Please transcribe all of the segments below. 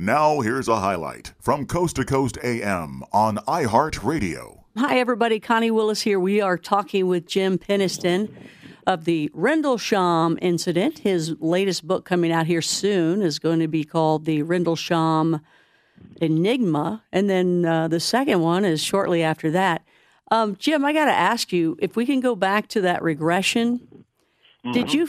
Now, here's a highlight from Coast to Coast AM on iHeartRadio. Hi, everybody. Connie Willis here. We are talking with Jim Penniston of the Rendlesham incident. His latest book coming out here soon is going to be called The Rendlesham Enigma. And then uh, the second one is shortly after that. Um, Jim, I got to ask you if we can go back to that regression. Mm-hmm. Did you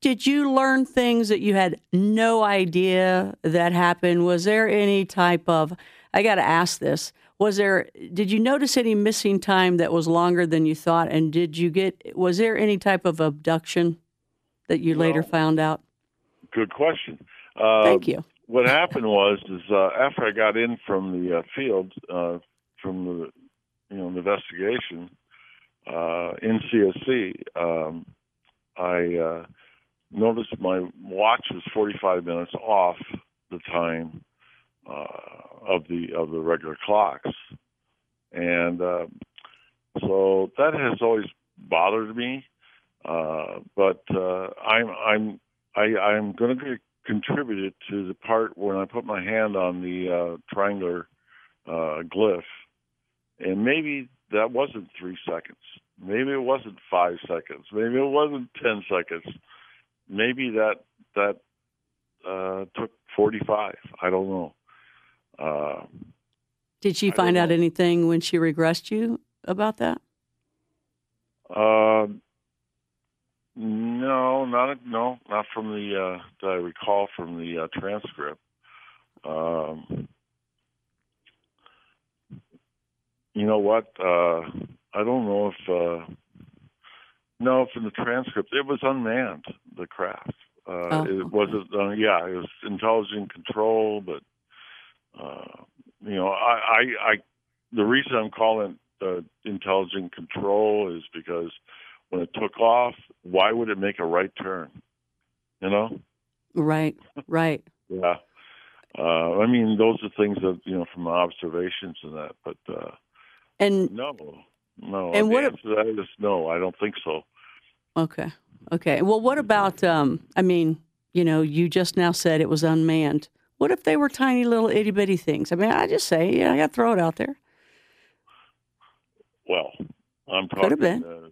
did you learn things that you had no idea that happened? Was there any type of I got to ask this. Was there did you notice any missing time that was longer than you thought and did you get was there any type of abduction that you well, later found out? Good question. Uh, Thank you. What happened was is uh, after I got in from the uh, field uh, from the you know investigation uh, in CSC, um, I uh, noticed my watch was 45 minutes off the time uh, of the of the regular clocks, and uh, so that has always bothered me. Uh, but uh, I'm I'm I, I'm going to contribute to the part when I put my hand on the uh, triangular uh, glyph, and maybe that wasn't three seconds. Maybe it wasn't five seconds. Maybe it wasn't ten seconds maybe that that uh, took 45. I don't know. Uh, Did she find out anything when she regressed you about that? Uh, no, not no, not from the uh, that I recall from the uh, transcript. Um, you know what? Uh, I don't know if uh, no, from the transcript, it was unmanned. The craft. Uh, oh, it okay. wasn't. Uh, yeah, it was intelligent control, but uh, you know, I, I, I, the reason I'm calling it intelligent control is because when it took off, why would it make a right turn? You know. Right. Right. yeah. Uh, I mean, those are things that you know from observations and that, but uh, and no, no. And the what answer to that is no. I don't think so. Okay. Okay. Well, what about? Um, I mean, you know, you just now said it was unmanned. What if they were tiny little itty bitty things? I mean, I just say, yeah, I got to throw it out there. Well, I'm talking. Could have been. Uh,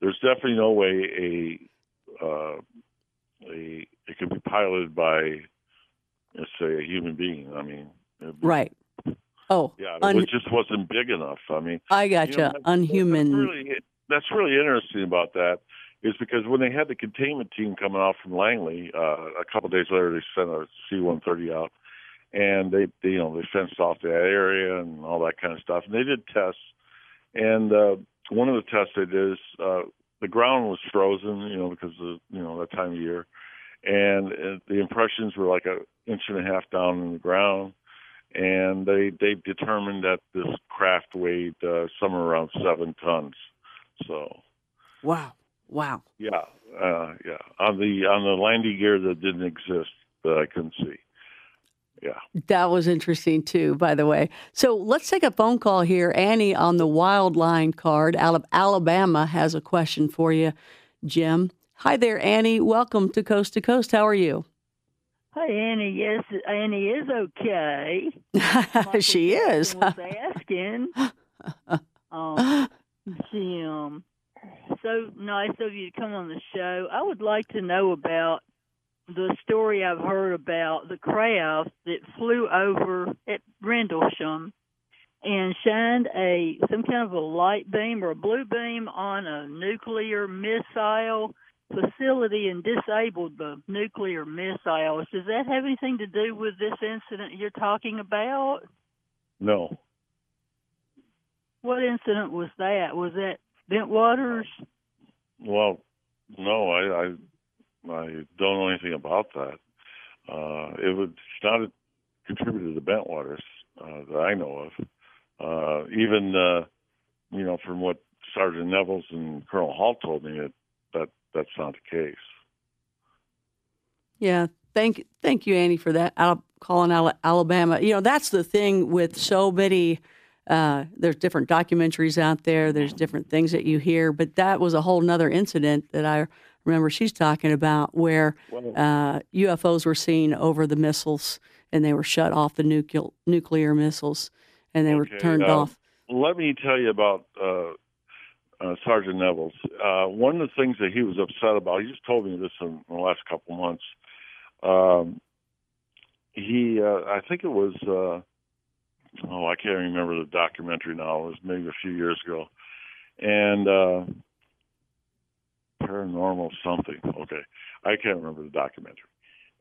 there's definitely no way a uh, a it could be piloted by, let's say, a human being. I mean, right. Oh, yeah, un- it just wasn't big enough. I mean, I got gotcha. you. Unhuman. That's really, that's really interesting about that is because when they had the containment team coming out from Langley, uh, a couple of days later they sent a C-130 out, and they, they, you know, they fenced off that area and all that kind of stuff, and they did tests. And uh, one of the tests they did is uh, the ground was frozen, you know, because of you know that time of year, and uh, the impressions were like an inch and a half down in the ground. And they they determined that this craft weighed uh, somewhere around seven tons. So, wow. Wow. Yeah, uh, yeah. On the on the landing gear that didn't exist that I couldn't see. Yeah. That was interesting too, by the way. So let's take a phone call here. Annie on the wild line card, out of Alabama, has a question for you, Jim. Hi there, Annie. Welcome to Coast to Coast. How are you? Hi, Annie. Yes, Annie is okay. she is. was asking. um, Jim, so nice of you to come on the show. I would like to know about the story I've heard about the craft that flew over at Rendlesham and shined a some kind of a light beam or a blue beam on a nuclear missile facility and disabled the nuclear missiles. Does that have anything to do with this incident you're talking about? No. What incident was that? Was that Bentwaters? Well, no, I, I, I don't know anything about that. Uh, it would it's not contributed to Bentwaters uh, that I know of. uh, even uh, you know from what Sergeant Nevels and Colonel Halt told me that that that's not the case. Yeah, thank thank you, Andy, for that. Al- calling out Alabama. You know, that's the thing with so many. Uh, there's different documentaries out there. There's different things that you hear, but that was a whole nother incident that I remember she's talking about where uh, UFOs were seen over the missiles and they were shut off the nuclear nuclear missiles and they Okay, were turned uh, off. Let me tell you about uh, uh, Sergeant Nevels. Uh, one of the things that he was upset about, he just told me this in the last couple months. Um, he, uh, I think it was, uh, oh, I can't remember the documentary now. It was maybe a few years ago, and uh, paranormal something. Okay, I can't remember the documentary.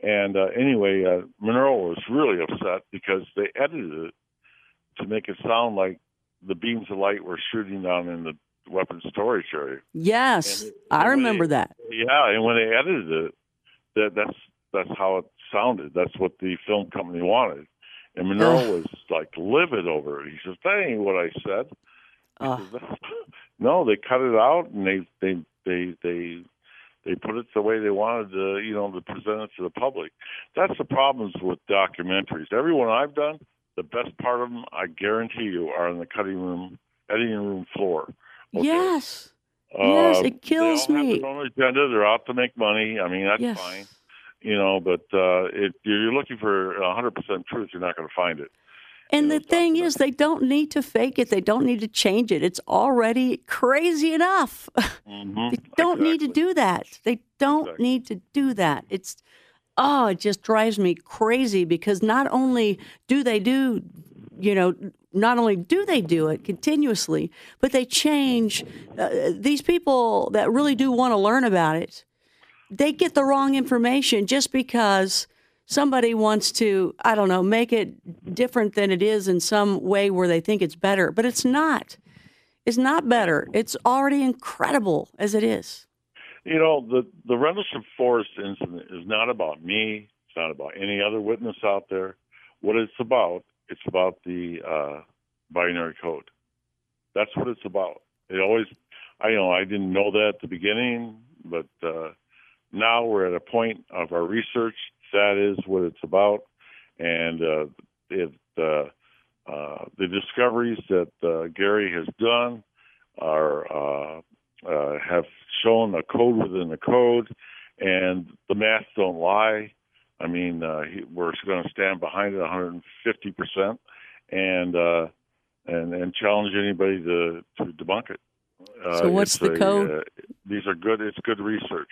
And uh, anyway, uh, Monroe was really upset because they edited it to make it sound like the beams of light were shooting down in the weapons storage area. Yes, I remember they- that. Yeah, and when they edited it, that that's that's how it sounded. That's what the film company wanted. And Monroe Ugh. was like livid over it. He says, "That ain't what I said." Uh, no, they cut it out and they they they they they put it the way they wanted to, you know, to present it to the public. That's the problems with documentaries. Everyone I've done, the best part of them, I guarantee you, are in the cutting room, editing room floor. Okay. Yes, Yes, Uh, it kills they all me. Have their own agenda. They're out to make money. I mean, that's yes. fine, you know. But uh, if you're looking for 100% truth, you're not going to find it. And you the know, thing is, they don't need to fake it. They don't need to change it. It's already crazy enough. Mm-hmm. They don't need to do that. They don't Exactly. need to do that. It's oh, it just drives me crazy because not only do they do, you know, not only do they do it continuously, but they change. Uh, these people that really do want to learn about it, they get the wrong information just because somebody wants to, I don't know, make it different than it is in some way where they think it's better, but it's not. It's not better. It's already incredible as it is. You know, the the Rendlesham Forest incident is not about me. It's not about any other witness out there. What it's about, it's about the uh, binary code. That's what it's about. It always, I you know, I didn't know that at the beginning, but uh, now we're at a point of our research that is what it's about, and uh, it. Uh, uh, the discoveries that uh, Gary has done are uh, uh, have shown a code within the code, and the math don't lie. I mean, uh, he, we're going to stand behind it 150 percent, and uh, and and challenge anybody to to debunk it. Uh, So what's the a, code? Uh, these are good. It's good research.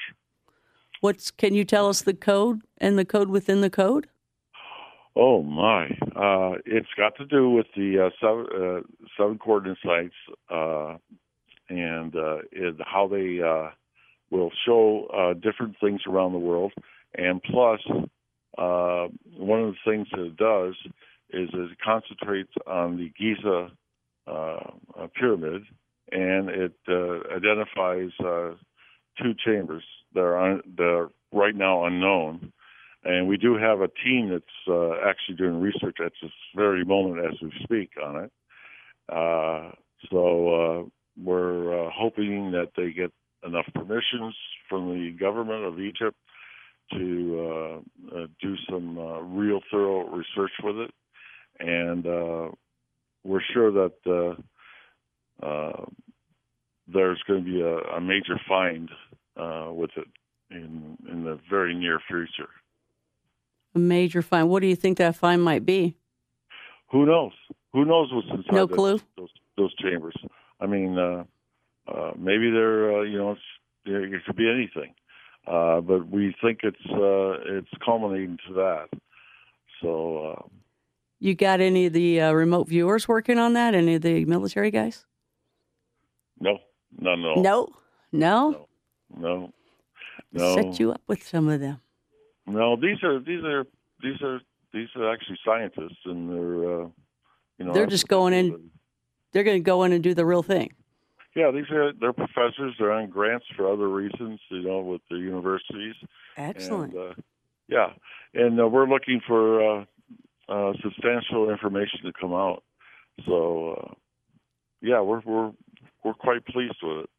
What's can you tell us the code and the code within the code? Oh my! Uh, it's got to do with the uh, seven, uh, seven coordinate sites uh, and uh, how they uh, will show uh, different things around the world. And plus, one of the things that it does is it concentrates on the Giza pyramid, and it identifies two chambers that are, that are right now unknown and we do have a team that's uh, actually doing research at this very moment as we speak on it. Uh, so uh, we're uh, hoping that they get enough permissions from the government of Egypt to uh, uh, do some real thorough research with it, and we're sure that there's going to be a, a major find uh, with it in in the very near future. A major find. What do you think that find might be? Who knows? Who knows what's inside No those, clue? those those chambers? I mean, uh, uh, maybe they're uh, you know it's, it could be anything, uh, but we think it's uh, it's culminating to that. So uh, You got any of the uh, remote viewers working on that? Any of the military guys? no, no, no, No, no. No, no. Set you up with some of them. No, these are these are these are these are actually scientists, and they're uh, you know They're just going in- They're going to go in and do the real thing. Yeah, these are they're professors. They're on grants for other reasons, you know, with the universities. Excellent. And, uh, yeah, and uh, we're looking for uh, uh, substantial information to come out So, uh, yeah, we're we're we're quite pleased with it.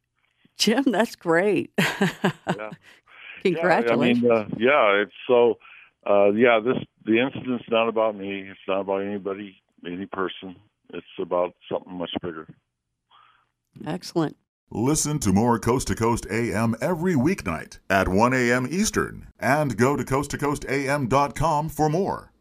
Jim, that's great. Yeah. Congratulations. Yeah, I mean, uh, yeah, it's so. Uh, yeah, this the incident's not about me. It's not about anybody, any person. It's about something much bigger. Excellent. Listen to more Coast to Coast AM every weeknight at 1 a.m. Eastern and go to coasttocoastam.com for more.